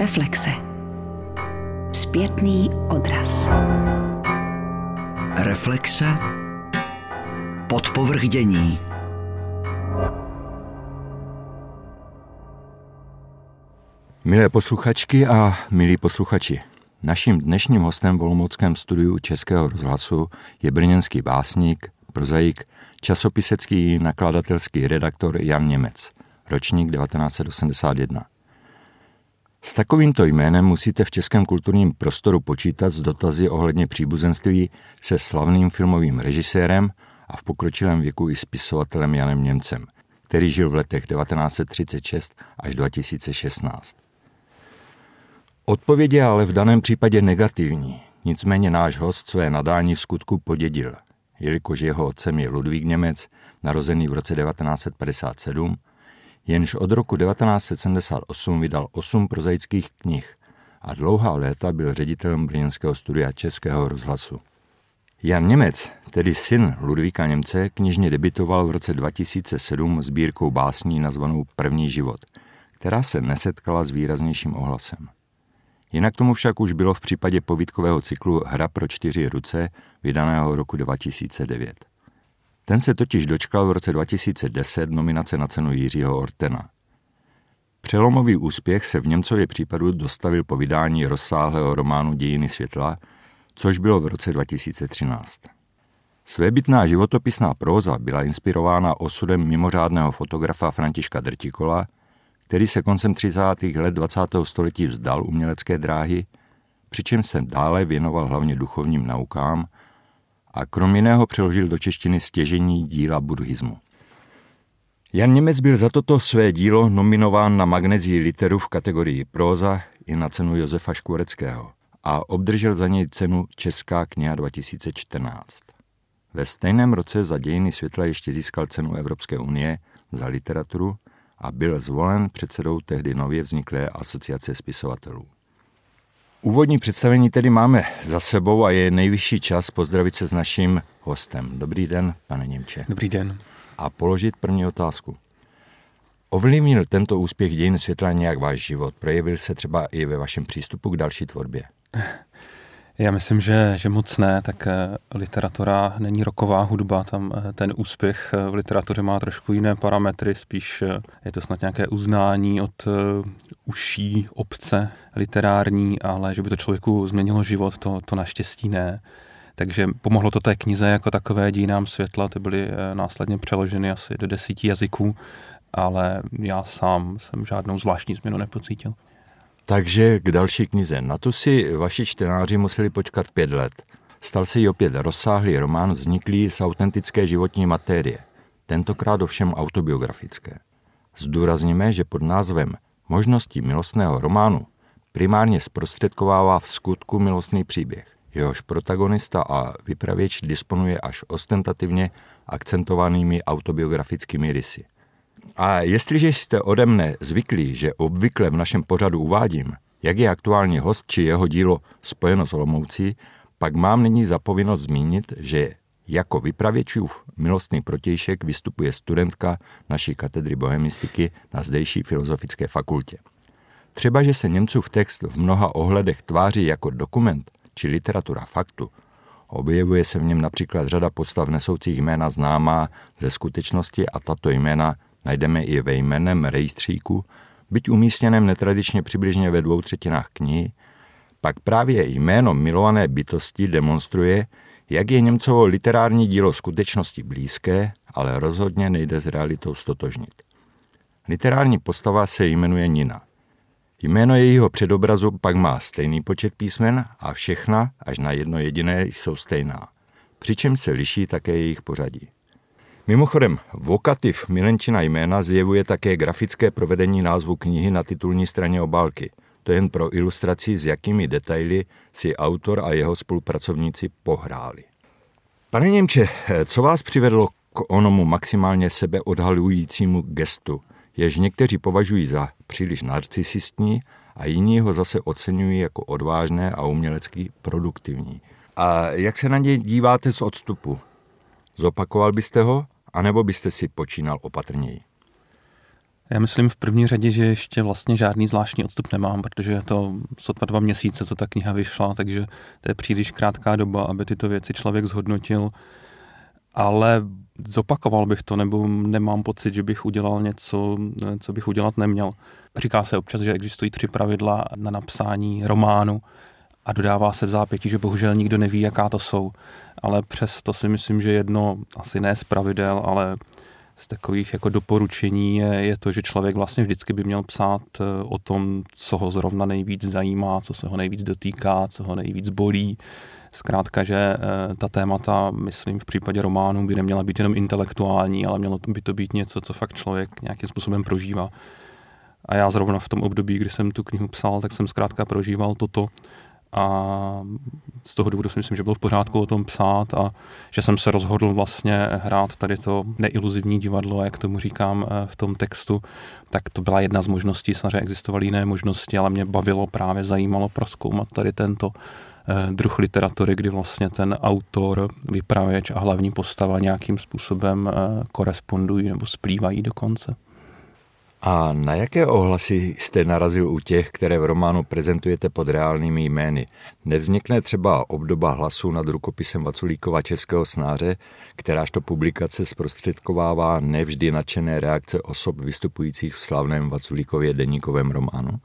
Reflexe. Zpětný odraz. Reflexe. Podpovrchdění. Milé posluchačky a milí posluchači, naším dnešním hostem v Olomouckém studiu Českého rozhlasu je brněnský básník, prozaik, časopisecký nakladatelský redaktor Jan Němec, ročník 1981. S takovýmto jménem musíte v českém kulturním prostoru počítat s dotazy ohledně příbuzenství se slavným filmovým režisérem a v pokročilém věku i spisovatelem Janem Němcem, který žil v letech 1936 až 2016. Odpověď je ale v daném případě negativní, nicméně náš host své nadání v skutku podědil, jelikož jeho otcem je Ludvík Němec, narozený v roce 1957, jenž od roku 1978 vydal osm prozaických knih a dlouhá léta byl ředitelem brněnského studia Českého rozhlasu. Jan Němec, tedy syn Ludvíka Němce, knižně debitoval v roce 2007 sbírkou básní nazvanou První život, která se nesetkala s výraznějším ohlasem. Jinak tomu však už bylo v případě povídkového cyklu Hra pro čtyři ruce, vydaného roku 2009. Ten se totiž dočkal v roce 2010 nominace na cenu Jiřího Ortena. Přelomový úspěch se v Němcově případu dostavil po vydání rozsáhlého románu Dějiny světla, což bylo v roce 2013. Svébytná životopisná próza byla inspirována osudem mimořádného fotografa Františka Drtikola, který se koncem 30. let 20. století vzdal umělecké dráhy, přičemž se dále věnoval hlavně duchovním naukám a krom jiného přeložil do češtiny stěžení díla buddhismu. Jan Němec byl za toto své dílo nominován na magnezii literu v kategorii próza i na cenu Josefa Škvoreckého a obdržel za něj cenu Česká kniha 2014. Ve stejném roce za dějiny světla ještě získal cenu Evropské unie za literaturu a byl zvolen předsedou tehdy nově vzniklé asociace spisovatelů. Úvodní představení tedy máme za sebou a je nejvyšší čas pozdravit se s naším hostem. Dobrý den, pane Němče. Dobrý den. A položit první otázku. Ovlivnil tento úspěch dějin světla nějak váš život? Projevil se třeba i ve vašem přístupu k další tvorbě? Já myslím, že, že moc ne, tak eh, literatura není roková hudba, tam eh, ten úspěch eh, v literatuře má trošku jiné parametry, spíš je to snad nějaké uznání od uší obce literární, ale že by to člověku změnilo život, to, to naštěstí ne. Takže pomohlo to té knize jako takové dějinám světla, ty byly následně přeloženy asi do desíti jazyků, ale já sám jsem žádnou zvláštní změnu nepocítil. Takže k další knize. Na tu si vaši čtenáři museli počkat pět let. Stal se jí opět rozsáhlý román vzniklý z autentické životní matérie, tentokrát ovšem autobiografické. Zdůrazníme, že pod názvem Možnosti milostného románu primárně zprostředkovává v skutku milostný příběh. Jehož protagonista a vypravěč disponuje až ostentativně akcentovanými autobiografickými rysy. A jestliže jste ode mne zvyklí, že obvykle v našem pořadu uvádím, jak je aktuální host či jeho dílo spojeno s Olomoucí, pak mám nyní zapovinnost zmínit, že jako vypravěčův milostný protějšek vystupuje studentka naší katedry bohemistiky na zdejší filozofické fakultě. Třeba, že se Němcův text v mnoha ohledech tváří jako dokument či literatura faktu, objevuje se v něm například řada postav nesoucích jména známá ze skutečnosti a tato jména najdeme i ve jménem rejstříku, byť umístěném netradičně přibližně ve dvou třetinách knihy, pak právě jméno milované bytosti demonstruje, jak je Němcovo literární dílo skutečnosti blízké, ale rozhodně nejde s realitou stotožnit. Literární postava se jmenuje Nina. Jméno jejího předobrazu pak má stejný počet písmen a všechna, až na jedno jediné, jsou stejná. Přičemž se liší také jejich pořadí. Mimochodem, vokativ Milenčina jména zjevuje také grafické provedení názvu knihy na titulní straně obálky. To jen pro ilustraci, s jakými detaily si autor a jeho spolupracovníci pohráli. Pane Němče, co vás přivedlo k onomu maximálně sebeodhalujícímu gestu, jež někteří považují za příliš narcisistní a jiní ho zase oceňují jako odvážné a umělecky produktivní. A jak se na něj díváte z odstupu? Zopakoval byste ho, anebo byste si počínal opatrněji? Já myslím v první řadě, že ještě vlastně žádný zvláštní odstup nemám, protože je to sotva dva měsíce, co ta kniha vyšla, takže to je příliš krátká doba, aby tyto věci člověk zhodnotil. Ale zopakoval bych to, nebo nemám pocit, že bych udělal něco, co bych udělat neměl. Říká se občas, že existují tři pravidla na napsání románu a dodává se v zápěti, že bohužel nikdo neví, jaká to jsou. Ale přesto si myslím, že jedno, asi ne z pravidel, ale z takových jako doporučení je, je to, že člověk vlastně vždycky by měl psát eh, o tom, co ho zrovna nejvíc zajímá, co se ho nejvíc dotýká, co ho nejvíc bolí. Zkrátka, že eh, ta témata, myslím, v případě románu by neměla být jenom intelektuální, ale mělo by to být něco, co fakt člověk nějakým způsobem prožívá. A já zrovna v tom období, kdy jsem tu knihu psal, tak jsem zkrátka prožíval toto a z toho důvodu si myslím, že bylo v pořádku o tom psát a že jsem se rozhodl vlastně hrát tady to neiluzivní divadlo, jak tomu říkám eh, v tom textu, tak to byla jedna z možností, samozřejmě existovaly jiné možnosti, ale mě bavilo právě, zajímalo proskoumat tady tento eh, druh literatury, kdy vlastně ten autor, vypravěč a hlavní postava nějakým způsobem eh, korespondují nebo splývají dokonce. A na jaké ohlasy jste narazil u těch, které v románu prezentujete pod reálnými jmény? Nevznikne třeba obdoba hlasu nad rukopisem Vaculíkova českého snáře, kteráž to publikace zprostředkovává nevždy nadšené reakce osob vystupujících v slavném Vaculíkově deníkovém románu?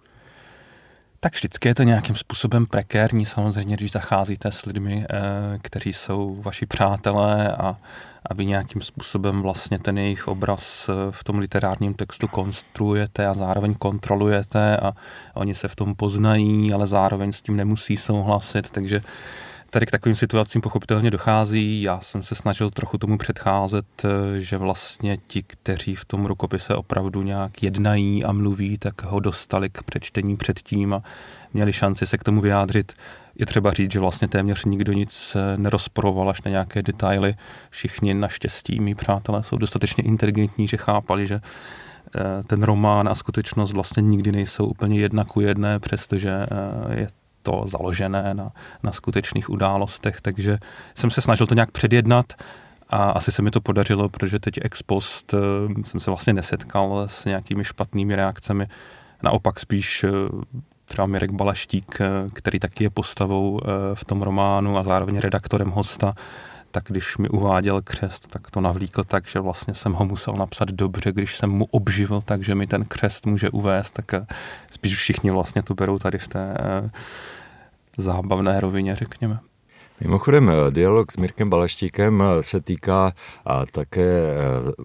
Tak vždycky je to nějakým způsobem prekérní, samozřejmě, když zacházíte s lidmi, eh, kteří jsou vaši přátelé a, a vy nějakým způsobem vlastně ten jejich obraz eh, v tom literárním textu konstruujete a zároveň kontrolujete a oni se v tom poznají, ale zároveň s tím nemusí souhlasit, takže tady k takovým situacím pochopitelně dochází. Já jsem se snažil trochu tomu předcházet, eh, že vlastně ti, kteří v tom rukopise opravdu nějak jednají a mluví, tak ho dostali k přečtení předtím a měli šanci se k tomu vyjádřit. Je třeba říct, že vlastně téměř nikdo nic eh, nerozporoval až na nějaké detaily. Všichni naštěstí, mý přátelé, jsou dostatečně inteligentní, že chápali, že eh, ten román a skutečnost vlastně nikdy nejsou úplně jedna ku jedné, přestože je to založené na, na skutečných událostech, takže jsem se snažil to nějak předjednat a asi se mi to podařilo, protože teď ex post eh, jsem se vlastně nesetkal s nějakými špatnými reakcemi, naopak spíš eh, třeba Mirek Balaštík, eh, který taky je postavou v tom románu a zároveň redaktorem hosta, tak když mi uváděl křest, tak to navlíkl tak, že vlastně jsem ho musel napsat dobře, když jsem mu obživil tak, že mi ten křest může uvést, tak spíš všichni vlastně to berou tady v té zábavné rovině, řekněme. Mimochodem, dialog s Mirkem Baleštíkem se týká a také eh,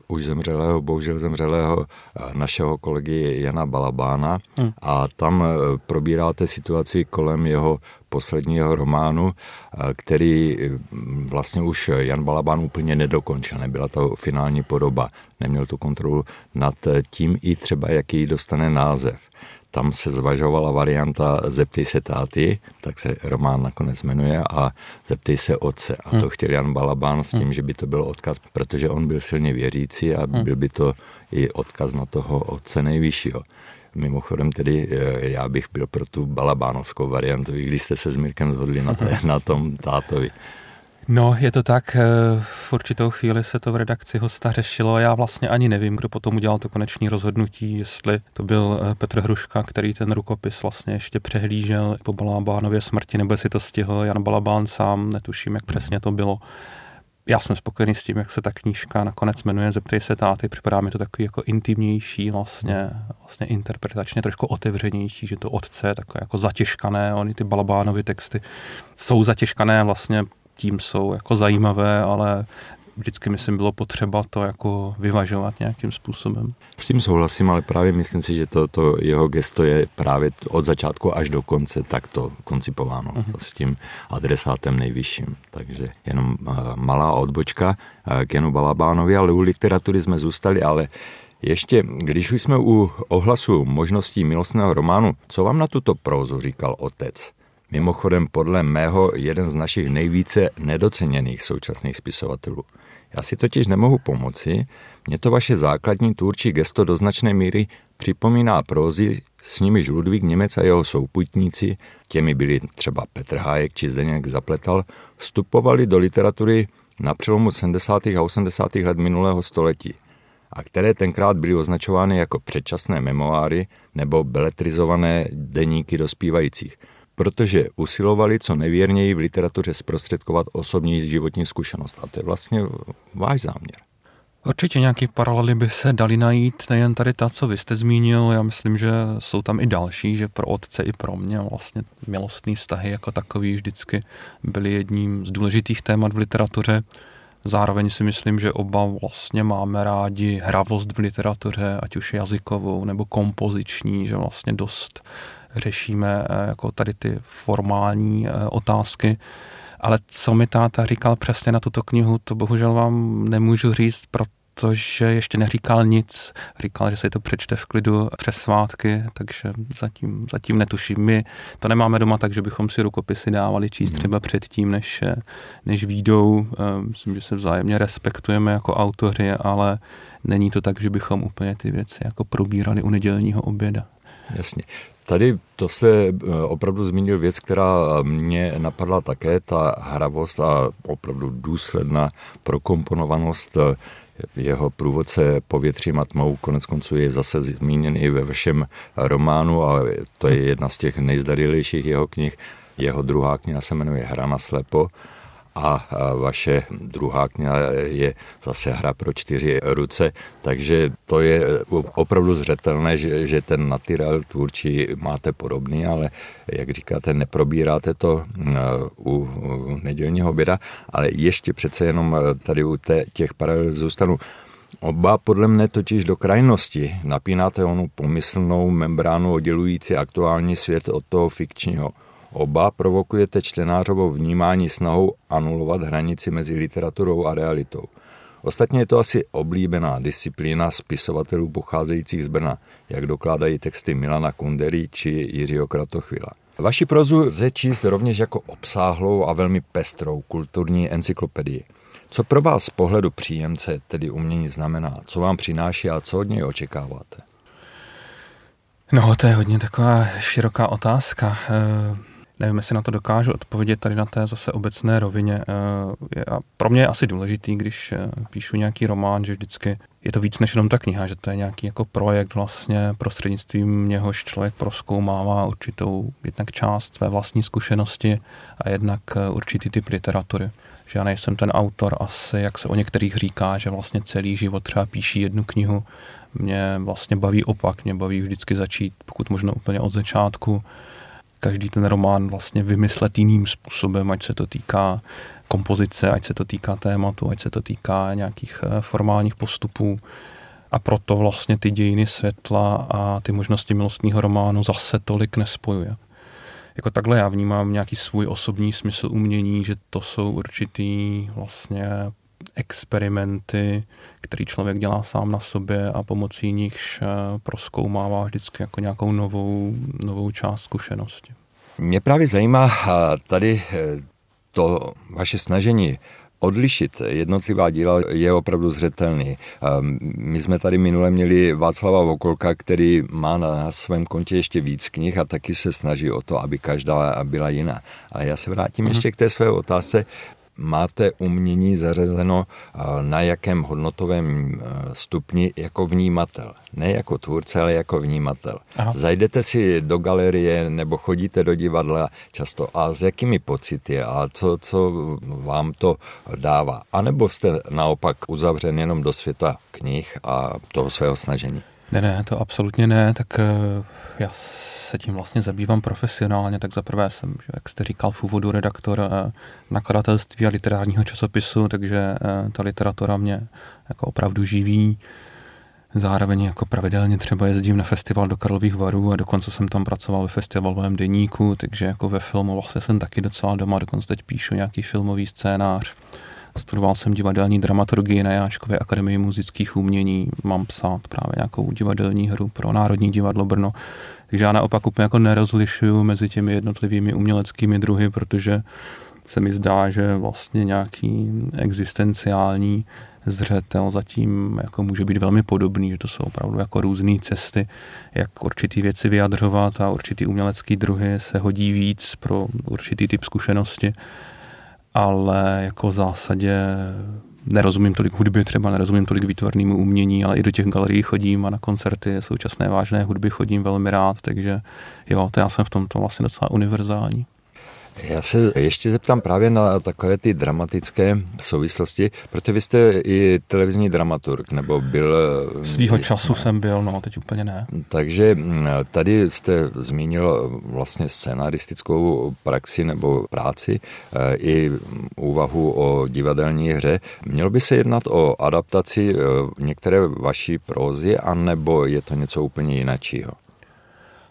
už zemřelého, bohužel zemřelého eh, našeho kolegy Jana Balabána hmm. a tam eh, probíráte situaci kolem jeho posledního románu, který vlastně už Jan Balabán úplně nedokončil, nebyla to finální podoba, neměl tu kontrolu nad tím i třeba, jaký dostane název tam se zvažovala varianta Zeptej se táty, tak se román nakonec jmenuje, a Zeptej se otce. A to hmm. chtěl Jan Balabán s tím, hmm. že by to byl odkaz, protože on byl silně věřící a hmm. byl by to i odkaz na toho otce nejvyššího. Mimochodem tedy eh, já bych byl pro tu balabánovskou variantu, i když jste se s Mirkem zhodli na, té, na tom tátovi. No, je to tak, eh, v určitou chvíli se to v redakci hosta řešilo já vlastně ani nevím, kdo potom udělal to koneční rozhodnutí, jestli to byl eh, Petr Hruška, který ten rukopis vlastně ještě přehlížel po Balabánově smrti, nebo si to stihl Jan Balabán sám, netuším, jak přesně to bylo. Já jsem spokojený s tím, jak se ta knížka nakonec jmenuje Zeptej se táty, připadá mi to takový jako intimnější, vlastně, vlastně interpretačně trošku otevřenější, že to otce je takové jako zatěžkané, oni ty Balabánovy texty jsou zatěžkané vlastně tím jsou jako zajímavé, ale vždycky, myslím, bylo potřeba to jako vyvažovat nějakým způsobem. S tím souhlasím, ale právě myslím si, že to, to jeho gesto je právě od začátku až do konce takto koncipováno uh-huh. s tím adresátem nejvyšším. Takže jenom uh, malá odbočka uh, k Janu Balabánovi, ale u literatury jsme zůstali, ale ještě, když už jsme u ohlasu možností milostného románu, co vám na tuto prózu říkal otec? Mimochodem podle mého jeden z našich nejvíce nedoceněných současných spisovatelů. Já si totiž nemohu pomoci, mě to vaše základní tvůrčí gesto do značné míry připomíná prózy, s nimiž Ludvík Němec a jeho souputníci, těmi byli třeba Petr Hájek či Zdeněk Zapletal, vstupovali do literatury na přelomu 70. a 80. let minulého století. a které tenkrát byly označovány jako předčasné memoáry nebo beletrizované deníky dospívajících, protože usilovali co nevěrněji v literatuře zprostředkovat osobní životní zkušenost. A to je vlastně váš záměr. Určitě nějaké paralely by se dali najít, nejen tady ta, co vy jste zmínil, já myslím, že jsou tam i další, že pro otce i pro mě vlastně milostný vztahy jako takový vždycky byly jedním z důležitých témat v literatuře. Zároveň si myslím, že oba vlastně máme rádi hravost v literatuře, ať už jazykovou nebo kompoziční, že vlastně dost řešíme eh, jako tady ty formální eh, otázky. Ale co mi táta říkal přesně na tuto knihu, to bohužel vám nemůžu říct, protože ještě neříkal nic. Říkal, že si to přečte v klidu přes svátky, takže zatím, zatím netuším. My to nemáme doma tak, že bychom si rukopisy dávali číst hmm. třeba předtím, než, než výjdou. Eh, myslím, že se vzájemně respektujeme jako autoři, ale není to tak, že bychom úplně ty věci jako probírali u nedělního oběda. Jasně. Tady to se eh, opravdu zmínil věc, která mě napadla také, ta hravost a opravdu důsledná prokomponovanost eh, jeho průvodce Povětří a tmou, konec konců je zase zmíněn i ve vašem románu a to je jedna z těch nejzdarilejších jeho knih. Jeho druhá kniha se jmenuje Hra na slepo a vaše druhá kniha je zase hra pro čtyři ruce, takže to je opravdu zřetelné, že, že ten naturel tvůrčí máte podobný, ale jak říkáte, neprobíráte to u nedělního oběda, ale ještě přece jenom tady u těch paralel zůstanu. Oba podle mne totiž do krajnosti napínáte onu pomyslnou membránu oddělující aktuální svět od toho fikčního. Oba provokujete čtenářovo vnímání snahou anulovat hranici mezi literaturou a realitou. Ostatně je to asi oblíbená disciplína spisovatelů pocházejících z Brna, jak dokládají texty Milana Kundery či Jiřího Kratochvila. Vaši prozu lze číst rovněž jako obsáhlou a velmi pestrou kulturní encyklopedii. Co pro vás z pohledu příjemce tedy umění znamená? Co vám přináší a co od něj očekáváte? No, to je hodně taková široká otázka. Nevím, jestli na to dokážu odpovědět tady na té zase obecné rovině. Eh, a pro mě je asi důležitý, když eh, píšu nějaký román, že vždycky je to víc než jenom ta kniha, že to je nějaký jako projekt vlastně prostřednictvím něhož člověk proskoumává určitou jednak část své vlastní zkušenosti a jednak eh, určitý typ literatury. Že já nejsem ten autor asi, jak se o některých říká, že vlastně celý život třeba píší jednu knihu. Mě vlastně baví opak, mě baví vždycky začít, pokud možno úplně od začátku, každý ten román vlastně vymyslet jiným způsobem, ať se to týká kompozice, ať se to týká tématu, ať se to týká nějakých eh, formálních postupů. A proto vlastně ty dějiny světla a ty možnosti milostního románu zase tolik nespojuje. Jako takhle já vnímám nějaký svůj osobní smysl umění, že to jsou určitý vlastně experimenty, který člověk dělá sám na sobě a pomocí nichž eh, proskoumává vždycky jako nějakou novou, novou část zkušenosti. Mě právě zajímá tady eh, to vaše snažení odlišit jednotlivá díla je opravdu zřetelný. My jsme tady minule měli Václava Vokolka, který má na svém kontě ještě víc knih a taky se snaží o to, aby každá byla jiná. Ale já se vrátím mm. ještě k té své otázce máte umění zařazeno na jakém hodnotovém e, stupni jako vnímatel. Ne jako tvůrce, ale jako vnímatel. Aha. Zajdete si do galerie nebo chodíte do divadla často a s jakými pocity a co, co vám to dává? A nebo jste naopak uzavřen jenom do světa knih a toho svého snažení? Ne, ne, to absolutně ne, tak e, já se tím vlastně zabývám profesionálně, tak za prvé jsem, jak jste říkal, v úvodu redaktor eh, nakladatelství a literárního časopisu, takže eh, ta literatura mě jako opravdu živí. Zároveň jako pravidelně třeba jezdím na festival do Karlových varů a dokonce jsem tam pracoval ve festivalovém deníku, takže jako ve filmu vlastně jsem taky docela doma, dokonce teď píšu nějaký filmový scénář. Studoval jsem divadelní dramaturgii na Jáškově akademii muzických umění, mám psát právě nějakou divadelní hru pro Národní divadlo Brno, takže já naopak úplně jako nerozlišuju mezi těmi jednotlivými uměleckými druhy, protože se mi zdá, že vlastně nějaký existenciální zřetel zatím jako může být velmi podobný, že to jsou opravdu jako různé cesty, jak určitý věci vyjadřovat a určitý umělecký druhy se hodí víc pro určitý typ zkušenosti, ale jako v zásadě nerozumím tolik hudby, třeba nerozumím tolik výtvarnému umění, ale i do těch galerií chodím a na koncerty současné vážné hudby chodím velmi rád, takže jo, to já jsem v tomto vlastně docela univerzální. Já se ještě zeptám právě na takové ty dramatické souvislosti, protože vy jste i televizní dramaturg, nebo byl... Svýho času jsem byl, no, teď úplně ne. Takže mm, tady jste zmínil vlastně scenaristickou praxi nebo práci eh, i úvahu o divadelní hře. Mělo by se jednat o adaptaci eh, některé vaší prózy, anebo je to něco úplně jiného?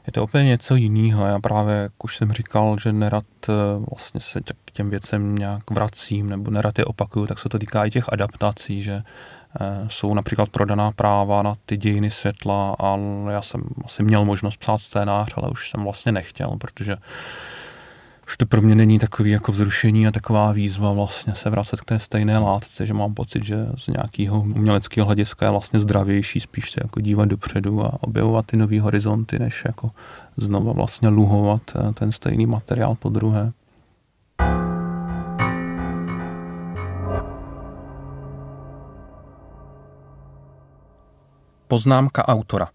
Je to úplně něco jiného. Já právě, jak už jsem říkal, že nerad eh, vlastně se k těm věcem nějak vracím nebo nerad je opakuju, tak se to týká i těch adaptací, že eh, jsou například prodaná práva na ty dějiny světla, ale já jsem asi měl možnost psát scénář, ale už jsem vlastně nechtěl, protože už to pro mě není takový jako vzrušení a taková výzva vlastně se vracet k té stejné látce, že mám pocit, že z nějakého uměleckého hlediska je vlastně zdravější spíš se jako dívat dopředu a objevovat ty nové horizonty, než jako znova vlastně luhovat eh, ten stejný materiál po druhé. Poznámka autora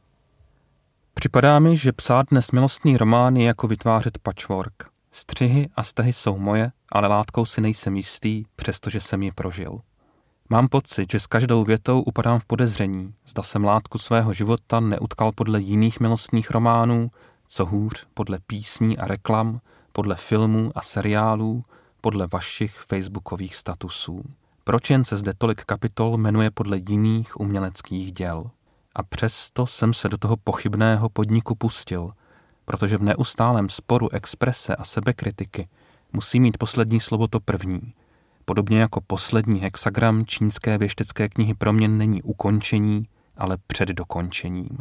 Připadá mi, že psát dnes milostný román je jako vytvářet patchwork – Střihy a stehy jsou moje, ale látkou si nejsem jistý, přestože jsem ji prožil. Mám pocit, že s každou větou upadám v podezření, zda jsem látku svého života neutkal podle jiných milostných románů, co hůř podle písní a reklam, podle filmů a seriálů, podle vašich facebookových statusů. Proč jen se zde tolik kapitol jmenuje podle jiných uměleckých děl? A přesto jsem se do toho pochybného podniku pustil – protože v neustálém sporu exprese a sebekritiky musí mít poslední slovo to první. Podobně jako poslední hexagram čínské věštecké knihy pro mě není ukončení, ale před dokončením.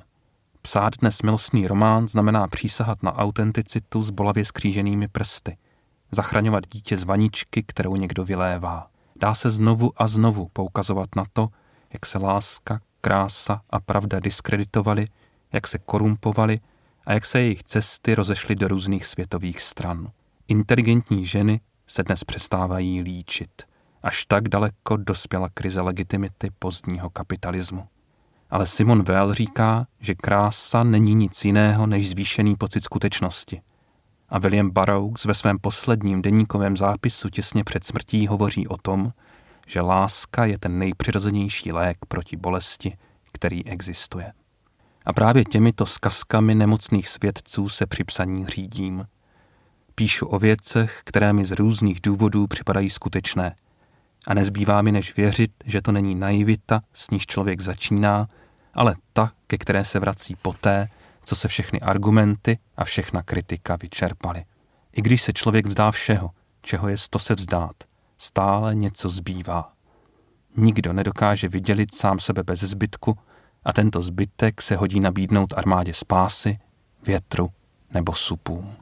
Psát dnes milostný román znamená přísahat na autenticitu s bolavě skříženými prsty. Zachraňovat dítě z vaničky, kterou někdo vylévá. Dá se znovu a znovu poukazovat na to, jak se láska, krása a pravda diskreditovali, jak se korumpovali a jak se jejich cesty rozešly do různých světových stran. Inteligentní ženy se dnes přestávají líčit. Až tak daleko dospěla krize legitimity pozdního kapitalismu. Ale Simon Weil říká, že krása není nic jiného než zvýšený pocit skutečnosti. A William Burroughs ve svém posledním deníkovém zápisu těsně před smrtí hovoří o tom, že láska je ten nejpřirozenější lék proti bolesti, který existuje. A právě těmito zkazkami nemocných svědců se při psaní řídím. Píšu o věcech, které mi z různých důvodů připadají skutečné. A nezbývá mi než věřit, že to není naivita, s níž člověk začíná, ale ta, ke které se vrací poté, co se všechny argumenty a všechna kritika vyčerpaly. I když se člověk vzdá všeho, čeho je sto se vzdát, stále něco zbývá. Nikdo nedokáže vydělit sám sebe bez zbytku a tento zbytek se hodí nabídnout armádě spásy, větru nebo supům.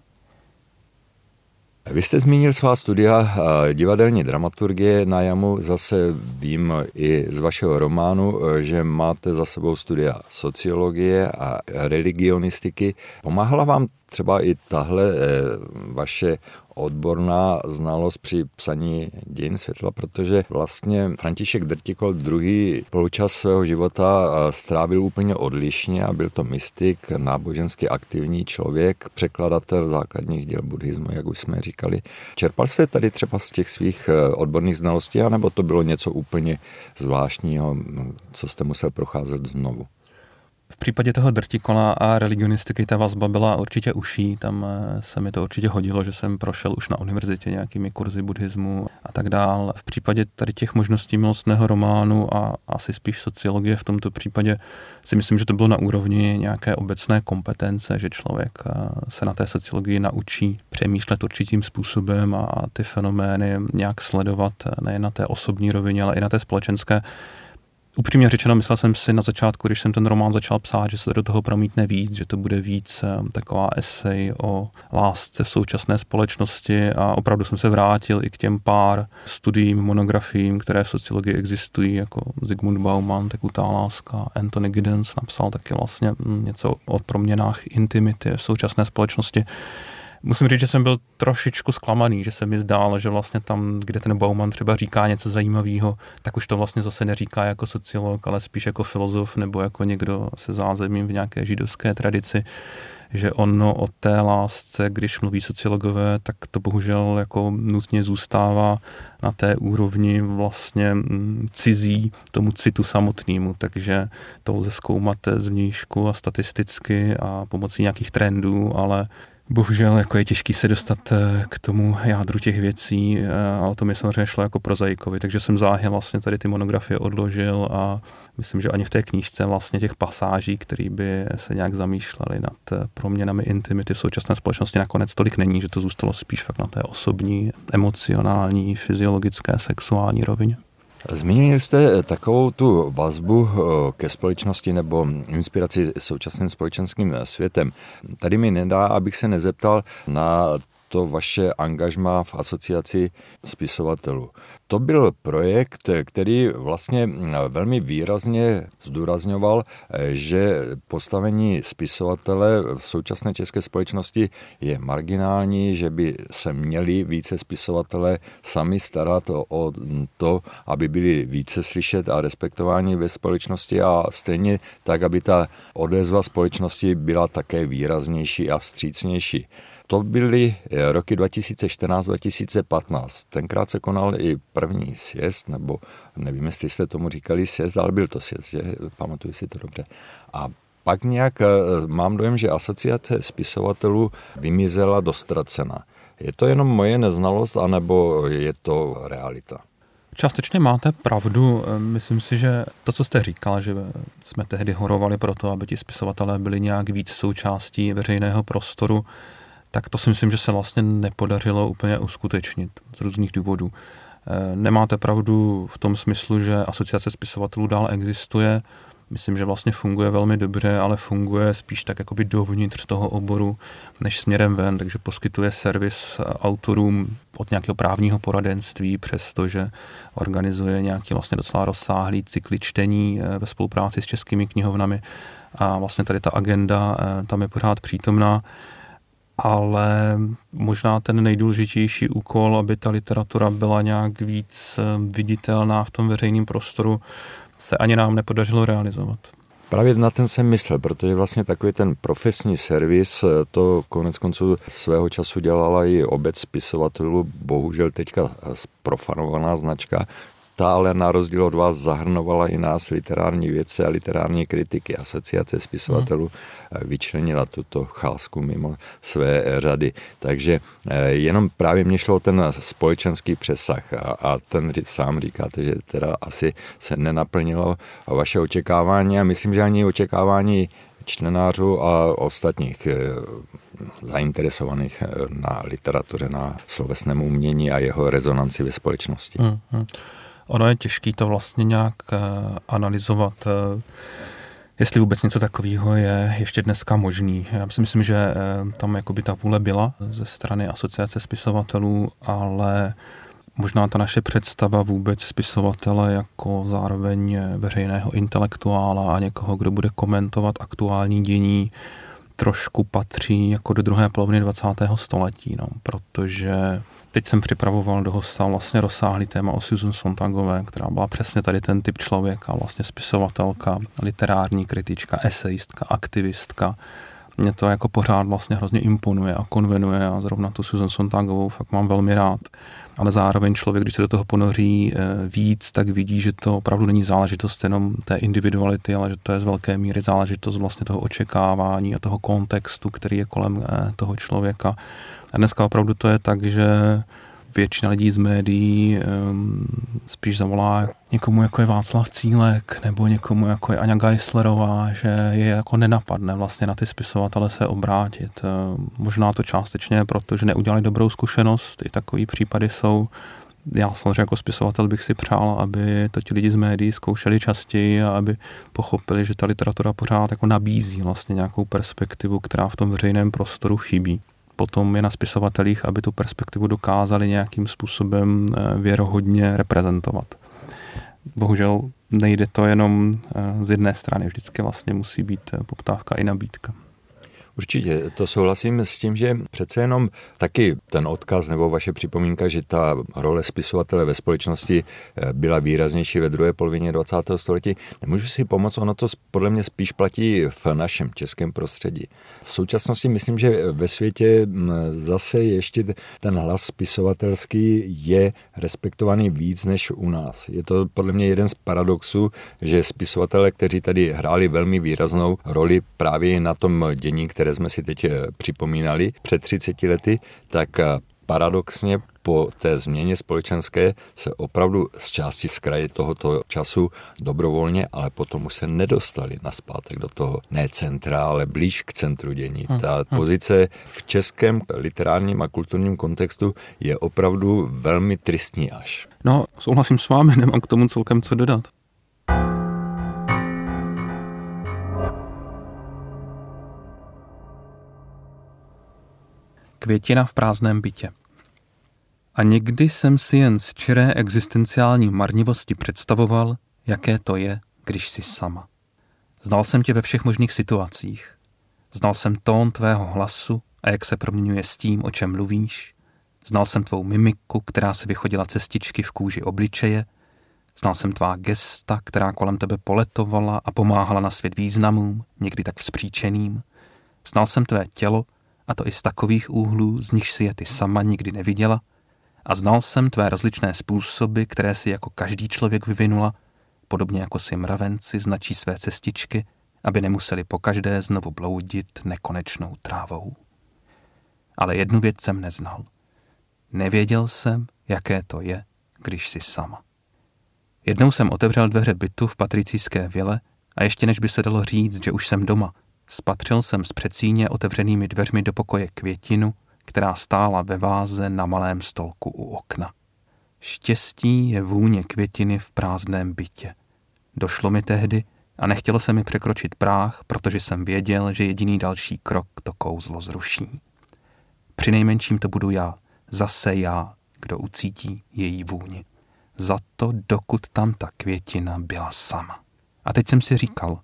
Vy jste zmínil svá studia divadelní dramaturgie na jamu. Zase vím i z vašeho románu, že máte za sebou studia sociologie a religionistiky. Pomáhala vám třeba i tahle eh, vaše odborná znalost při psaní dějin světla, protože vlastně František Drtikol druhý poločas svého života strávil úplně odlišně a byl to mystik, nábožensky aktivní člověk, překladatel základních děl buddhismu, jak už jsme říkali. Čerpal jste tady třeba z těch svých e, odborných znalostí, anebo to bylo něco úplně zvláštního, co jste musel procházet znovu? V případě toho drtikola a religionistiky ta vazba byla určitě uší, tam eh, se mi to určitě hodilo, že jsem prošel už na univerzitě nějakými kurzy buddhismu a tak dál. V případě tady těch možností milostného románu a asi spíš sociologie v tomto případě si myslím, že to bylo na úrovni nějaké obecné kompetence, že člověk eh, se na té sociologii naučí přemýšlet určitým způsobem a ty fenomény nějak sledovat eh, nejen na té osobní rovině, ale i na té společenské. Upřímně řečeno, myslel jsem si na začátku, když jsem ten román začal psát, že se do toho promítne víc, že to bude víc taková esej o lásce v současné společnosti a opravdu jsem se vrátil i k těm pár studiím, monografiím, které v sociologii existují, jako Zygmunt Bauman, Tekutá láska, Anthony Giddens napsal taky vlastně hm, něco o proměnách intimity v současné společnosti. Musím říct, že jsem byl trošičku zklamaný, že se mi zdálo, že vlastně tam, kde ten Bauman třeba říká něco zajímavého, tak už to vlastně zase neříká jako sociolog, ale spíš jako filozof nebo jako někdo se zázemím v nějaké židovské tradici že ono o té lásce, když mluví sociologové, tak to bohužel jako nutně zůstává na té úrovni vlastně mm, cizí tomu citu samotnému, takže to lze zkoumat zvnějšku a statisticky a pomocí nějakých trendů, ale bohužel jako je těžký se dostat eh, k tomu jádru těch věcí eh, a o tom je samozřejmě šlo jako prozaikovi, takže jsem záhy vlastně tady ty monografie odložil a myslím, že ani v té knížce vlastně těch pasáží, které by se nějak zamýšlely nad eh, proměnami intimity v současné společnosti nakonec tolik není, že to zůstalo spíš fakt na té osobní, emocionální, fyziologické, sexuální rovině. Zmínili jste takovou tu vazbu eh, ke společnosti nebo inspiraci současným společenským světem. Tady mi nedá, abych se nezeptal na to vaše angažma v asociaci spisovatelů. To byl projekt, který vlastně velmi výrazně zdůrazňoval, že postavení spisovatele v současné české společnosti je marginální, že by se měli více spisovatele sami starat o to, aby byli více slyšet a respektováni ve společnosti a stejně tak, aby ta odezva společnosti byla také výraznější a vstřícnější. To byly eh, roky 2014-2015. Tenkrát se konal i první sjezd, nebo nevím, jestli jste tomu říkali sjezd, ale byl to sjezd, že pamatuju si to dobře. A pak nějak eh, mám dojem, že asociace spisovatelů vymizela dostracena. Je to jenom moje neznalost, anebo je to realita? Částečně máte pravdu. Eh, myslím si, že to, co jste říkal, že jsme tehdy horovali pro to, aby ti spisovatelé byli nějak víc součástí veřejného prostoru, tak to si myslím, že se vlastně nepodařilo úplně uskutečnit z různých důvodů. Eh, nemáte pravdu v tom smyslu, že asociace spisovatelů dál existuje. Myslím, že vlastně funguje velmi dobře, ale funguje spíš tak jakoby dovnitř toho oboru, než směrem ven, takže poskytuje servis autorům od nějakého právního poradenství, přestože organizuje nějaký vlastně docela rozsáhlý cykly čtení eh, ve spolupráci s českými knihovnami a vlastně tady ta agenda eh, tam je pořád přítomná ale možná ten nejdůležitější úkol, aby ta literatura byla nějak víc eh, viditelná v tom veřejném prostoru, se ani nám nepodařilo realizovat. Právě na ten jsem myslel, protože vlastně takový ten profesní servis, eh, to konec konců svého času dělala i obec spisovatelů, bohužel teďka profanovaná značka, ta ale na rozdíl od vás zahrnovala i nás literární vědce a literární kritiky. Asociace spisovatelů hmm. vyčlenila tuto cházku mimo své řady. Takže eh, jenom právě mě šlo ten společenský přesah a, a ten sám říkáte, že teda asi se nenaplnilo vaše očekávání a myslím, že ani očekávání čtenářů a ostatních eh, zainteresovaných na literatuře, na slovesném umění a jeho rezonanci ve společnosti. Hmm, hmm. Ono je těžké to vlastně nějak eh, analyzovat, eh, jestli vůbec něco takového je ještě dneska možný. Já si myslím, že eh, tam jakoby ta vůle byla ze strany asociace spisovatelů, ale možná ta naše představa vůbec spisovatele jako zároveň veřejného intelektuála a někoho, kdo bude komentovat aktuální dění, trošku patří jako do druhé poloviny 20. století, no, protože Teď jsem připravoval do hosta vlastně rozsáhlý téma o Susan Sontagové, která byla přesně tady ten typ člověka, vlastně spisovatelka, literární kritička, esejistka, aktivistka. Mě to jako pořád vlastně hrozně imponuje a konvenuje a zrovna tu Susan Sontagovou fakt mám velmi rád. Ale zároveň člověk, když se do toho ponoří eh, víc, tak vidí, že to opravdu není záležitost jenom té individuality, ale že to je z velké míry záležitost vlastně toho očekávání a toho kontextu, který je kolem eh, toho člověka. A dneska opravdu to je tak, že většina lidí z médií um, spíš zavolá někomu, jako je Václav Cílek, nebo někomu, jako je Aňa Geislerová, že je jako nenapadne vlastně na ty spisovatele se obrátit. Um, možná to částečně, protože neudělali dobrou zkušenost, i takový případy jsou. Já samozřejmě jako spisovatel bych si přál, aby to ti lidi z médií zkoušeli častěji a aby pochopili, že ta literatura pořád jako nabízí vlastně nějakou perspektivu, která v tom veřejném prostoru chybí potom je na spisovatelích, aby tu perspektivu dokázali nějakým způsobem eh, věrohodně reprezentovat. Bohužel nejde to jenom eh, z jedné strany, vždycky vlastně musí být eh, poptávka i nabídka. Určitě, to souhlasím s tím, že přece jenom taky ten odkaz nebo vaše připomínka, že ta role spisovatele ve společnosti eh, byla výraznější ve druhé polovině 20. století. Nemůžu si pomoct, ono to podle mě spíš platí v našem českém prostředí. V současnosti myslím, že ve světě mm, zase ještě ten hlas spisovatelský je respektovaný víc než u nás. Je to podle mě jeden z paradoxů, že spisovatelé, kteří tady hráli velmi výraznou roli právě na tom dění, které jsme si teď eh, připomínali před 30 lety, tak eh, paradoxně po té změně společenské se opravdu z části z kraje tohoto času dobrovolně, ale potom už se nedostali na zpátek do toho ne centra, ale blíž k centru dění. Hm, Ta hm. pozice v českém literárním a kulturním kontextu je opravdu velmi tristní až. No, souhlasím s vámi, nemám k tomu celkem co dodat. Květina v prázdném bytě. A někdy jsem si jen z čiré existenciální marnivosti představoval, jaké to je, když jsi sama. Znal jsem tě ve všech možných situacích. Znal jsem tón tvého hlasu a jak se proměňuje s tím, o čem mluvíš. Znal jsem tvou mimiku, která se vychodila cestičky v kůži obličeje. Znal jsem tvá gesta, která kolem tebe poletovala a pomáhala na svět významům, někdy tak vzpříčeným. Znal jsem tvé tělo, a to i z takových úhlů, z nichž si je ty sama nikdy neviděla, a znal jsem tvé rozličné způsoby, které si jako každý člověk vyvinula, podobně jako si mravenci značí své cestičky, aby nemuseli pokaždé znovu bloudit nekonečnou trávou. Ale jednu věc jsem neznal. Nevěděl jsem, jaké to je, když si sama. Jednou jsem otevřel dveře bytu v patricijské vile a ještě než by se dalo říct, že už jsem doma, spatřil jsem z přecíně otevřenými dveřmi do pokoje květinu, která stála ve váze na malém stolku u okna. Štěstí je vůně květiny v prázdném bytě. Došlo mi tehdy a nechtělo se mi překročit práh, protože jsem věděl, že jediný další krok to kouzlo zruší. Při nejmenším to budu já, zase já, kdo ucítí její vůni. Za to, dokud tam ta květina byla sama. A teď jsem si říkal,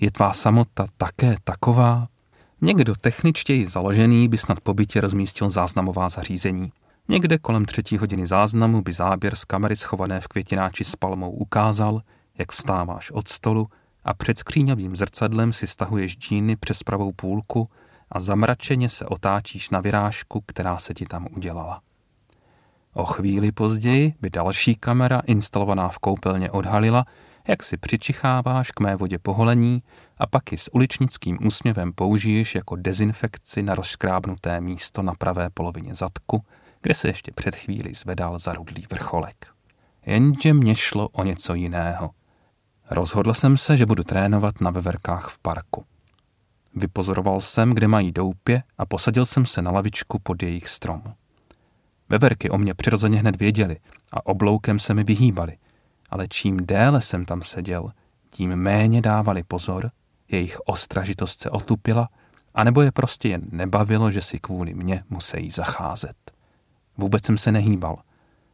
je tvá samota také taková? Někdo techničtěji založený by snad po bytě rozmístil záznamová zařízení. Někde kolem třetí hodiny záznamu by záběr z kamery schované v květináči s palmou ukázal, jak vstáváš od stolu a před skříňovým zrcadlem si stahuješ džíny přes pravou půlku a zamračeně se otáčíš na vyrážku, která se ti tam udělala. O chvíli později by další kamera instalovaná v koupelně odhalila, jak si přičicháváš k mé vodě poholení a pak ji s uličnickým úsměvem použiješ jako dezinfekci na rozškrábnuté místo na pravé polovině zadku, kde se ještě před chvíli zvedal zarudlý vrcholek. Jenže mě šlo o něco jiného. Rozhodl jsem se, že budu trénovat na veverkách v parku. Vypozoroval jsem, kde mají doupě a posadil jsem se na lavičku pod jejich strom. Veverky o mě přirozeně hned věděli a obloukem se mi vyhýbali – ale čím déle jsem tam seděl, tím méně dávali pozor, jejich ostražitost se otupila, anebo je prostě jen nebavilo, že si kvůli mně musí zacházet. Vůbec jsem se nehýbal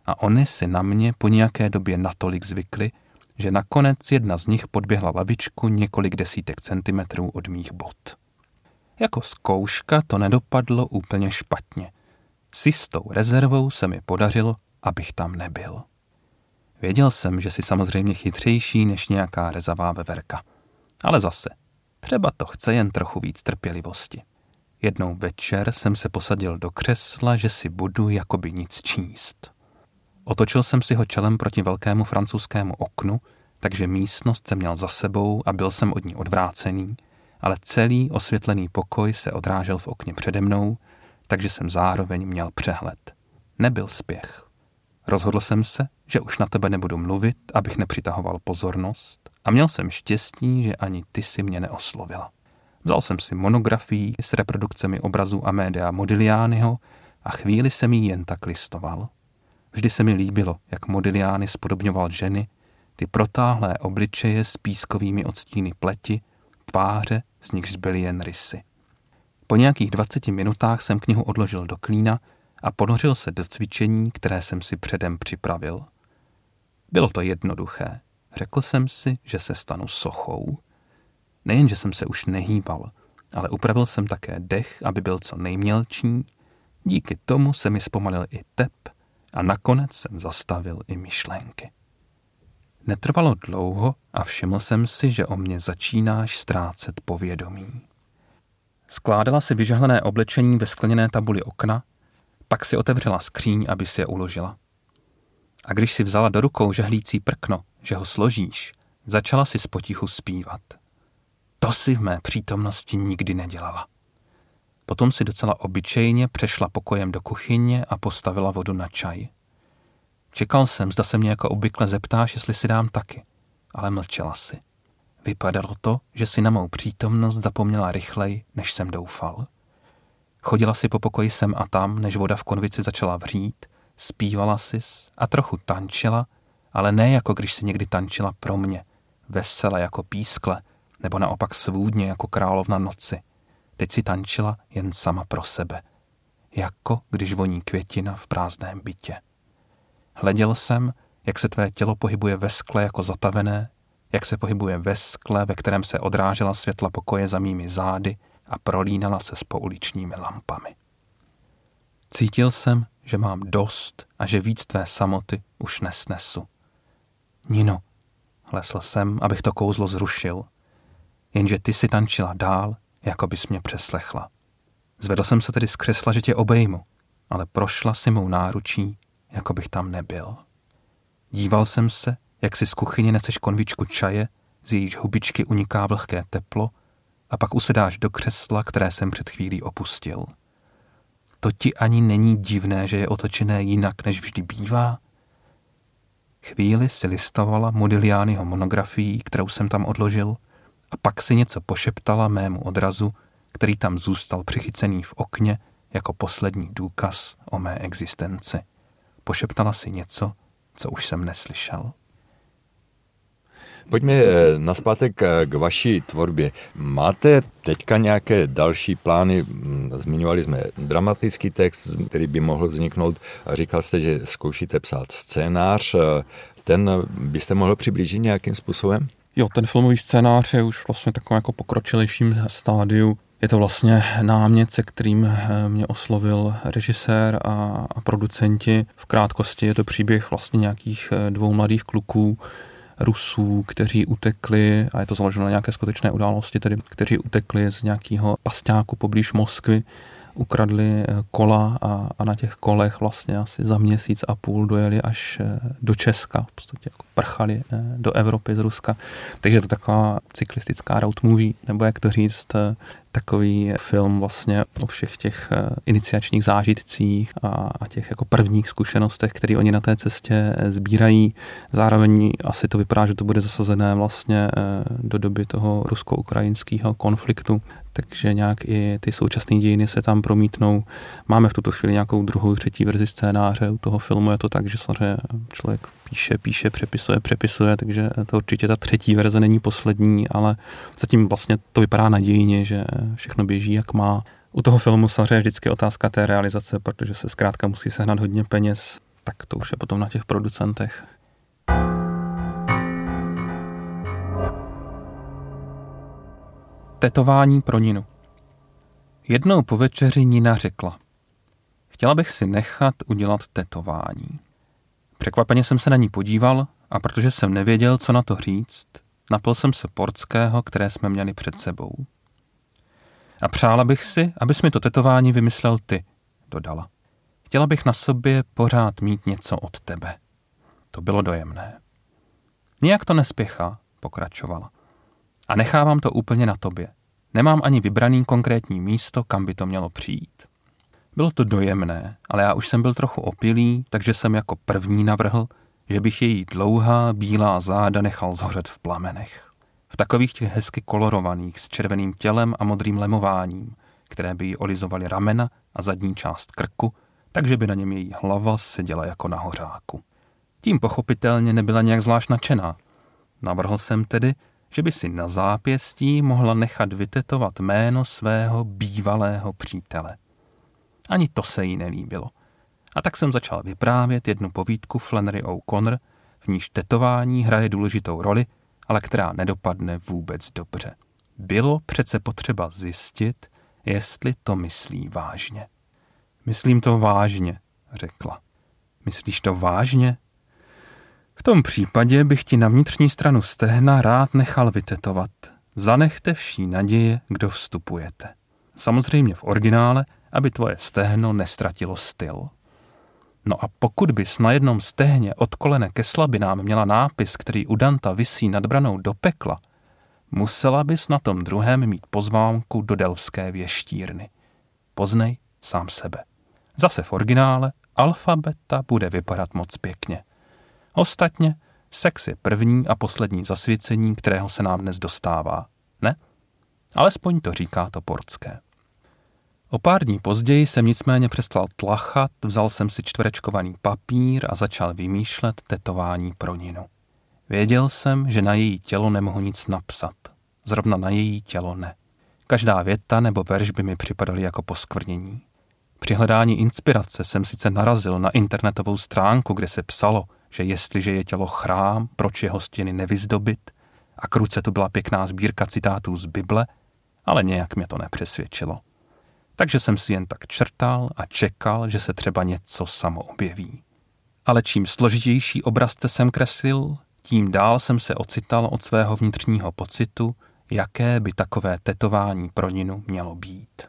a oni si na mě po nějaké době natolik zvykli, že nakonec jedna z nich podběhla lavičku několik desítek centimetrů od mých bod. Jako zkouška to nedopadlo úplně špatně. S jistou rezervou se mi podařilo, abych tam nebyl. Věděl jsem, že si samozřejmě chytřejší než nějaká rezavá veverka. Ale zase, třeba to chce jen trochu víc trpělivosti. Jednou večer jsem se posadil do křesla, že si budu jakoby nic číst. Otočil jsem si ho čelem proti velkému francouzskému oknu, takže místnost jsem měl za sebou a byl jsem od ní odvrácený, ale celý osvětlený pokoj se odrážel v okně přede mnou, takže jsem zároveň měl přehled. Nebyl spěch. Rozhodl jsem se, že už na tebe nebudu mluvit, abych nepřitahoval pozornost a měl jsem štěstí, že ani ty si mě neoslovila. Vzal jsem si monografii s reprodukcemi obrazů Amédea Modiglianiho a chvíli jsem jí jen tak listoval. Vždy se mi líbilo, jak Modigliani spodobňoval ženy, ty protáhlé obličeje s pískovými odstíny pleti, tváře, z nichž byly jen rysy. Po nějakých 20 minutách jsem knihu odložil do klína a ponořil se do cvičení, které jsem si předem připravil. Bylo to jednoduché. Řekl jsem si, že se stanu sochou. Nejen, že jsem se už nehýbal, ale upravil jsem také dech, aby byl co nejmělčí. Díky tomu se mi zpomalil i tep a nakonec jsem zastavil i myšlenky. Netrvalo dlouho a všiml jsem si, že o mě začínáš ztrácet povědomí. Skládala si vyžahlené oblečení ve skleněné tabuli okna, pak si otevřela skříň, aby si je uložila. A když si vzala do rukou žehlící prkno, že ho složíš, začala si spotichu zpívat. To si v mé přítomnosti nikdy nedělala. Potom si docela obyčejně přešla pokojem do kuchyně a postavila vodu na čaj. Čekal jsem, zda se mě jako obvykle zeptáš, jestli si dám taky, ale mlčela si. Vypadalo to, že si na mou přítomnost zapomněla rychleji, než jsem doufal. Chodila si po pokoji sem a tam, než voda v konvici začala vřít, zpívala si a trochu tančila, ale ne jako když si někdy tančila pro mě, vesele jako pískle, nebo naopak svůdně jako královna noci. Teď si tančila jen sama pro sebe, jako když voní květina v prázdném bytě. Hleděl jsem, jak se tvé tělo pohybuje ve skle jako zatavené, jak se pohybuje ve skle, ve kterém se odrážela světla pokoje za mými zády a prolínala se s pouličními lampami. Cítil jsem, že mám dost a že víc tvé samoty už nesnesu. Nino, lesl jsem, abych to kouzlo zrušil, jenže ty si tančila dál, jako bys mě přeslechla. Zvedl jsem se tedy z křesla, že tě obejmu, ale prošla si mou náručí, jako bych tam nebyl. Díval jsem se, jak si z kuchyně neseš konvičku čaje, z jejíž hubičky uniká vlhké teplo a pak usedáš do křesla, které jsem před chvílí opustil. To ti ani není divné, že je otočené jinak, než vždy bývá? Chvíli si listovala Modiglianiho monografii, kterou jsem tam odložil, a pak si něco pošeptala mému odrazu, který tam zůstal přichycený v okně jako poslední důkaz o mé existenci. Pošeptala si něco, co už jsem neslyšel. Pojďme eh, naspátek eh, k vaší tvorbě. Máte teďka nějaké další plány? Hm, zmiňovali jsme dramatický text, který by mohl vzniknout. Říkal jste, že zkoušíte psát scénář. Eh, ten byste mohl přiblížit nějakým způsobem? Jo, ten filmový scénář je už vlastně takovým jako pokročilejším stádiu. Je to vlastně námět, se kterým mě oslovil režisér a, a producenti. V krátkosti je to příběh vlastně nějakých dvou mladých kluků, Rusů, kteří utekli, a je to založeno na nějaké skutečné události, tedy kteří utekli z nějakého pasťáku poblíž Moskvy, ukradli eh, kola a, a na těch kolech vlastně asi za měsíc a půl dojeli až eh, do Česka, v podstatě jako prchali eh, do Evropy z Ruska. Takže to taková cyklistická road movie, nebo jak to říct, takový film vlastně o všech těch eh, iniciačních zážitcích a, a těch jako prvních zkušenostech, které oni na té cestě eh, sbírají. Zároveň asi to vypadá, že to bude zasazené vlastně eh, do doby toho rusko-ukrajinského konfliktu, takže nějak i ty současné dějiny se tam promítnou. Máme v tuto chvíli nějakou druhou, třetí verzi scénáře. U toho filmu je to tak, že samozřejmě člověk píše, píše, přepisuje, přepisuje, takže to určitě ta třetí verze není poslední, ale zatím vlastně to vypadá nadějně, že všechno běží jak má. U toho filmu samozřejmě je vždycky otázka té realizace, protože se zkrátka musí sehnat hodně peněz, tak to už je potom na těch producentech. Tetování pro Ninu Jednou po večeři Nina řekla, chtěla bych si nechat udělat tetování. Překvapeně jsem se na ní podíval a protože jsem nevěděl, co na to říct, napil jsem se portského, které jsme měli před sebou. A přála bych si, abys mi to tetování vymyslel ty, dodala. Chtěla bych na sobě pořád mít něco od tebe. To bylo dojemné. Nijak to nespěchá, pokračovala. A nechávám to úplně na tobě. Nemám ani vybraný konkrétní místo, kam by to mělo přijít. Bylo to dojemné, ale já už jsem byl trochu opilý, takže jsem jako první navrhl, že bych její dlouhá bílá záda nechal zhořet v plamenech. V takových těch hezky kolorovaných s červeným tělem a modrým lemováním, které by jí olizovaly ramena a zadní část krku, takže by na něm její hlava seděla jako na hořáku. Tím pochopitelně nebyla nějak zvlášť nadšená. Navrhl jsem tedy, že by si na zápěstí mohla nechat vytetovat jméno svého bývalého přítele. Ani to se jí nelíbilo. A tak jsem začal vyprávět jednu povídku Flannery O'Connor, v níž tetování hraje důležitou roli, ale která nedopadne vůbec dobře. bylo přece potřeba zjistit, jestli to myslí vážně. Myslím to vážně, řekla. Myslíš to vážně? V tom případě bych ti na vnitřní stranu stehna rád nechal vytetovat. Zanechte vší naděje, kdo vstupujete. Samozřejmě v originále, aby tvoje stehno nestratilo styl. No a pokud bys na jednom stehně od kolene ke slabinám měla nápis, který u Danta visí nad branou do pekla, musela bys na tom druhém mít pozvánku do delské věštírny. Poznej sám sebe. Zase v originále alfabeta bude vypadat moc pěkně. Ostatně sex je první a poslední zasvěcení, kterého se nám dnes dostává. Ne? Alespoň to říká to portské. O pár dní později jsem nicméně přestal tlachat, vzal jsem si čtverečkovaný papír a začal vymýšlet tetování pro Ninu. Věděl jsem, že na její tělo nemohu nic napsat. Zrovna na její tělo ne. Každá věta nebo verš by mi připadaly jako poskvrnění. Při hledání inspirace jsem sice narazil na internetovou stránku, kde se psalo, že jestliže je tělo chrám, proč jeho stěny nevyzdobit, a kruce tu byla pěkná sbírka citátů z Bible, ale nějak mě to nepřesvědčilo. Takže jsem si jen tak črtal a čekal, že se třeba něco samo objeví. Ale čím složitější obrazce jsem kreslil, tím dál jsem se ocital od svého vnitřního pocitu, jaké by takové tetování pro Ninu mělo být.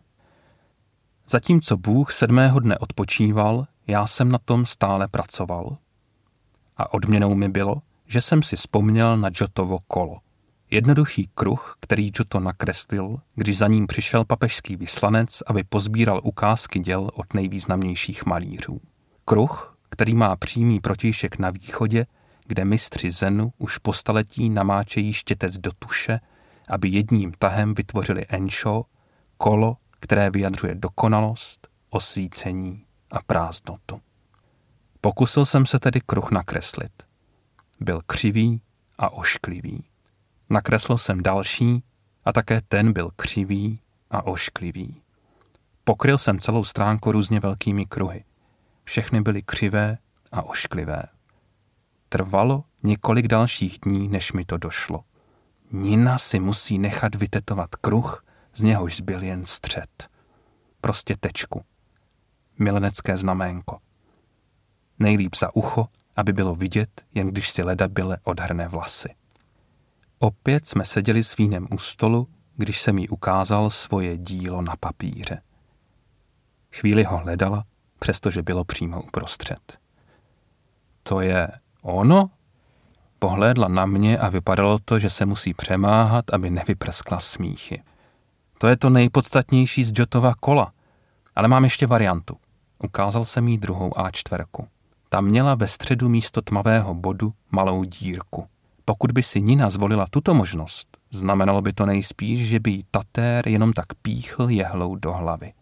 Zatímco Bůh sedmého dne odpočíval, já jsem na tom stále pracoval. A odměnou mi bylo, že jsem si vzpomněl na Jotovo kolo. Jednoduchý kruh, který Giotto nakreslil, když za ním přišel papežský vyslanec, aby pozbíral ukázky děl od nejvýznamnějších malířů. Kruh, který má přímý protišek na východě, kde mistři Zenu už po staletí namáčejí štětec do tuše, aby jedním tahem vytvořili enšo, kolo, které vyjadřuje dokonalost, osvícení a prázdnotu. Pokusil jsem se tedy kruh nakreslit. Byl křivý a ošklivý. Nakreslil jsem další a také ten byl křivý a ošklivý. Pokryl jsem celou stránku různě velkými kruhy. Všechny byly křivé a ošklivé. Trvalo několik dalších dní, než mi to došlo. Nina si musí nechat vytetovat kruh, z něhož zbyl jen střed. Prostě tečku. Milenecké znaménko. Nejlíp za ucho, aby bylo vidět, jen když si leda byle odhrne vlasy. Opět jsme seděli s vínem u stolu, když jsem jí ukázal svoje dílo na papíře. Chvíli ho hledala, přestože bylo přímo uprostřed. To je ono? Pohlédla na mě a vypadalo to, že se musí přemáhat, aby nevyprskla smíchy. To je to nejpodstatnější z Jotova kola. Ale mám ještě variantu. Ukázal jsem jí druhou A4. Ta měla ve středu místo tmavého bodu malou dírku. Pokud by si Nina zvolila tuto možnost, znamenalo by to nejspíš, že by jí Tatér jenom tak píchl jehlou do hlavy.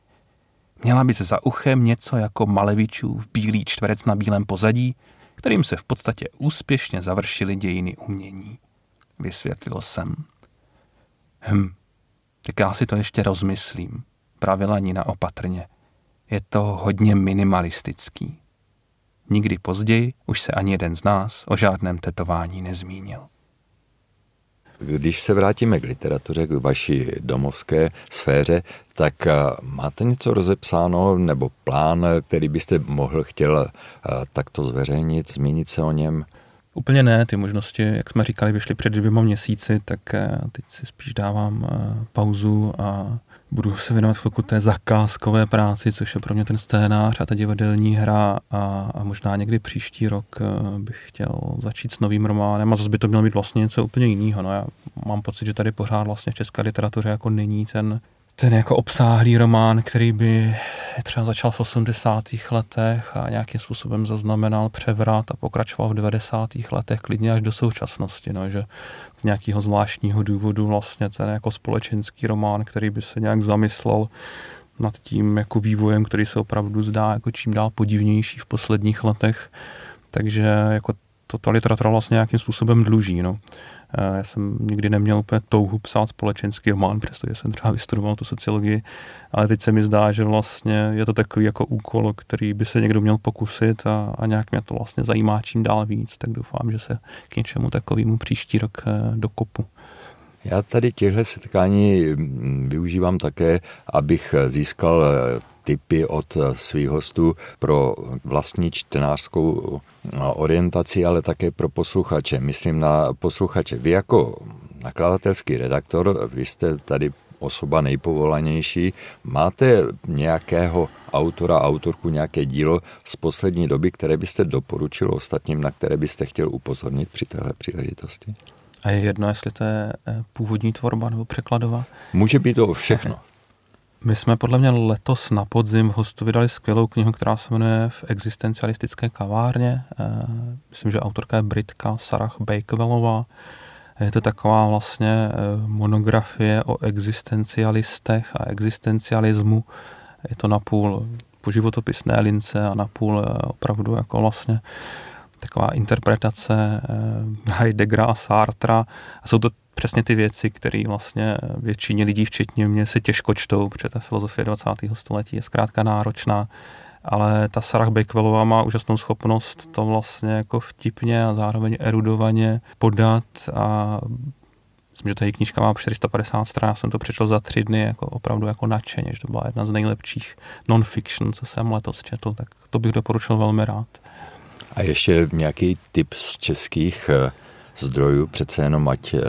Měla by se za uchem něco jako Malevičův bílý čtverec na bílém pozadí, kterým se v podstatě úspěšně završily dějiny umění. Vysvětlil jsem. Hm, tak já si to ještě rozmyslím, pravila Nina opatrně. Je to hodně minimalistický. Nikdy později už se ani jeden z nás o žádném tetování nezmínil. Když se vrátíme k literatuře, k vaší domovské sféře, tak eh, máte něco rozepsáno nebo plán, který byste mohl chtěl eh, takto zveřejnit, zmínit se o něm? Úplně ne, ty možnosti, jak jsme říkali, vyšly před dvěma měsíci, tak eh, teď si spíš dávám pauzu a budu se věnovat chvilku té zakázkové práci, což je pro mě ten scénář a ta divadelní hra a, a možná někdy příští rok eh, bych chtěl začít s novým románem a zase by to mělo být vlastně něco úplně jiného. No já mám pocit, že tady pořád vlastně v české literatuře jako není ten ten jako obsáhlý román, který by třeba začal v 80. letech a nějakým způsobem zaznamenal převrat a pokračoval v 90. letech klidně až do současnosti, no, že z nějakého zvláštního důvodu vlastně ten jako společenský román, který by se nějak zamyslel nad tím jako vývojem, který se opravdu zdá jako čím dál podivnější v posledních letech, takže jako to ta literatura vlastně nějakým způsobem dluží. No. Já jsem nikdy neměl úplně touhu psát společenský román, přestože jsem třeba vystudoval tu sociologii, ale teď se mi zdá, že vlastně je to takový jako úkol, který by se někdo měl pokusit a, a nějak mě to vlastně zajímá čím dál víc, tak doufám, že se k něčemu takovému příští rok eh, dokopu. Já tady těchto setkání mm, využívám také, abych získal eh, tipy od eh, svých hostů pro vlastní čtenářskou eh, orientaci, ale také pro posluchače. Myslím na posluchače. Vy jako nakladatelský redaktor, vy jste tady osoba nejpovolanější. Máte nějakého autora, autorku, nějaké dílo z poslední doby, které byste doporučil ostatním, na které byste chtěl upozornit při téhle příležitosti? A je jedno, jestli to je eh, původní tvorba nebo překladová? Může být to všechno. My jsme podle mě letos na podzim v hostu vydali skvělou knihu, která se jmenuje V existencialistické kavárně. Eh, myslím, že autorka je Britka Sarah Bakewellová. Je to taková vlastně eh, monografie o existencialistech a existencialismu. Je to napůl po životopisné lince a napůl opravdu jako vlastně taková interpretace Heideggera a Sartra. A jsou to přesně ty věci, které vlastně většině lidí, včetně mě, se těžko čtou, protože ta filozofie 20. století je zkrátka náročná, ale ta Sarah Bakevellová má úžasnou schopnost to vlastně jako vtipně a zároveň erudovaně podat a myslím, že ta její knížka má 450 stran, já jsem to přečetl za tři dny jako opravdu jako nadšeně, že to byla jedna z nejlepších non-fiction, co jsem letos četl, tak to bych doporučil velmi rád. A ještě nějaký tip z českých eh, zdrojů, přece jenom ať eh,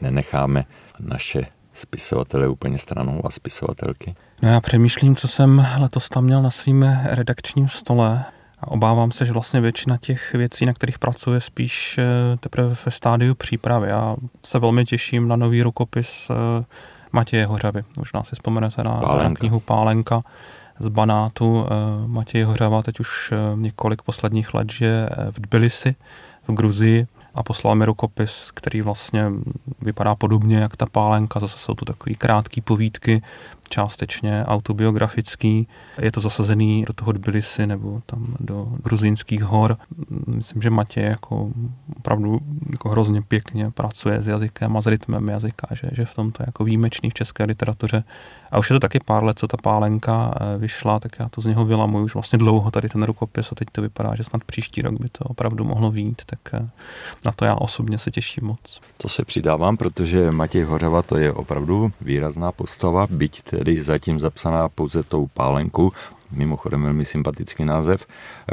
nenecháme naše spisovatele úplně stranou a spisovatelky? No já přemýšlím, co jsem letos tam měl na svým redakčním stole a obávám se, že vlastně většina těch věcí, na kterých pracuje, spíš eh, teprve ve stádiu přípravy. Já se velmi těším na nový rukopis eh, Matěje Hořavy. Možná si vzpomenete na, na knihu Pálenka z Banátu. Matěj Hořava teď už několik posledních let žije v Tbilisi v Gruzii a poslal mi rukopis, který vlastně vypadá podobně jak ta pálenka, zase jsou to takové krátké povídky, částečně autobiografický. Je to zasazený do toho Tbilisi nebo tam do gruzínských hor. Myslím, že Matěj jako opravdu jako hrozně pěkně pracuje s jazykem a s rytmem jazyka, že, že v tomto je jako výjimečný v české literatuře. A už je to taky pár let, co ta pálenka eh, vyšla, tak já to z něho vylamuju už vlastně dlouho tady ten rukopis a teď to vypadá, že snad příští rok by to opravdu mohlo výjít, tak eh, na to já osobně se těším moc. To se přidávám, protože Matěj Hořava to je opravdu výrazná postava, byť tedy zatím zapsaná pouze tou pálenku, mimochodem velmi sympatický název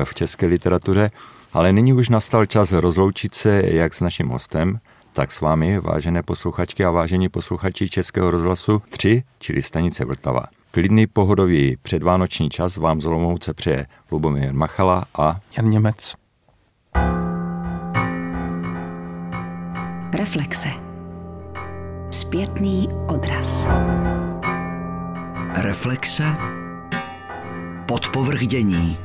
v české literatuře, ale nyní už nastal čas rozloučit se jak s naším hostem, tak s vámi, vážené posluchačky a vážení posluchači Českého rozhlasu 3, čili stanice Vltava. Klidný pohodový předvánoční čas vám z Olomouce přeje Lubomír Machala a Jan Němec. Reflexe. Zpětný odraz. Reflexe. Podpovrchdění.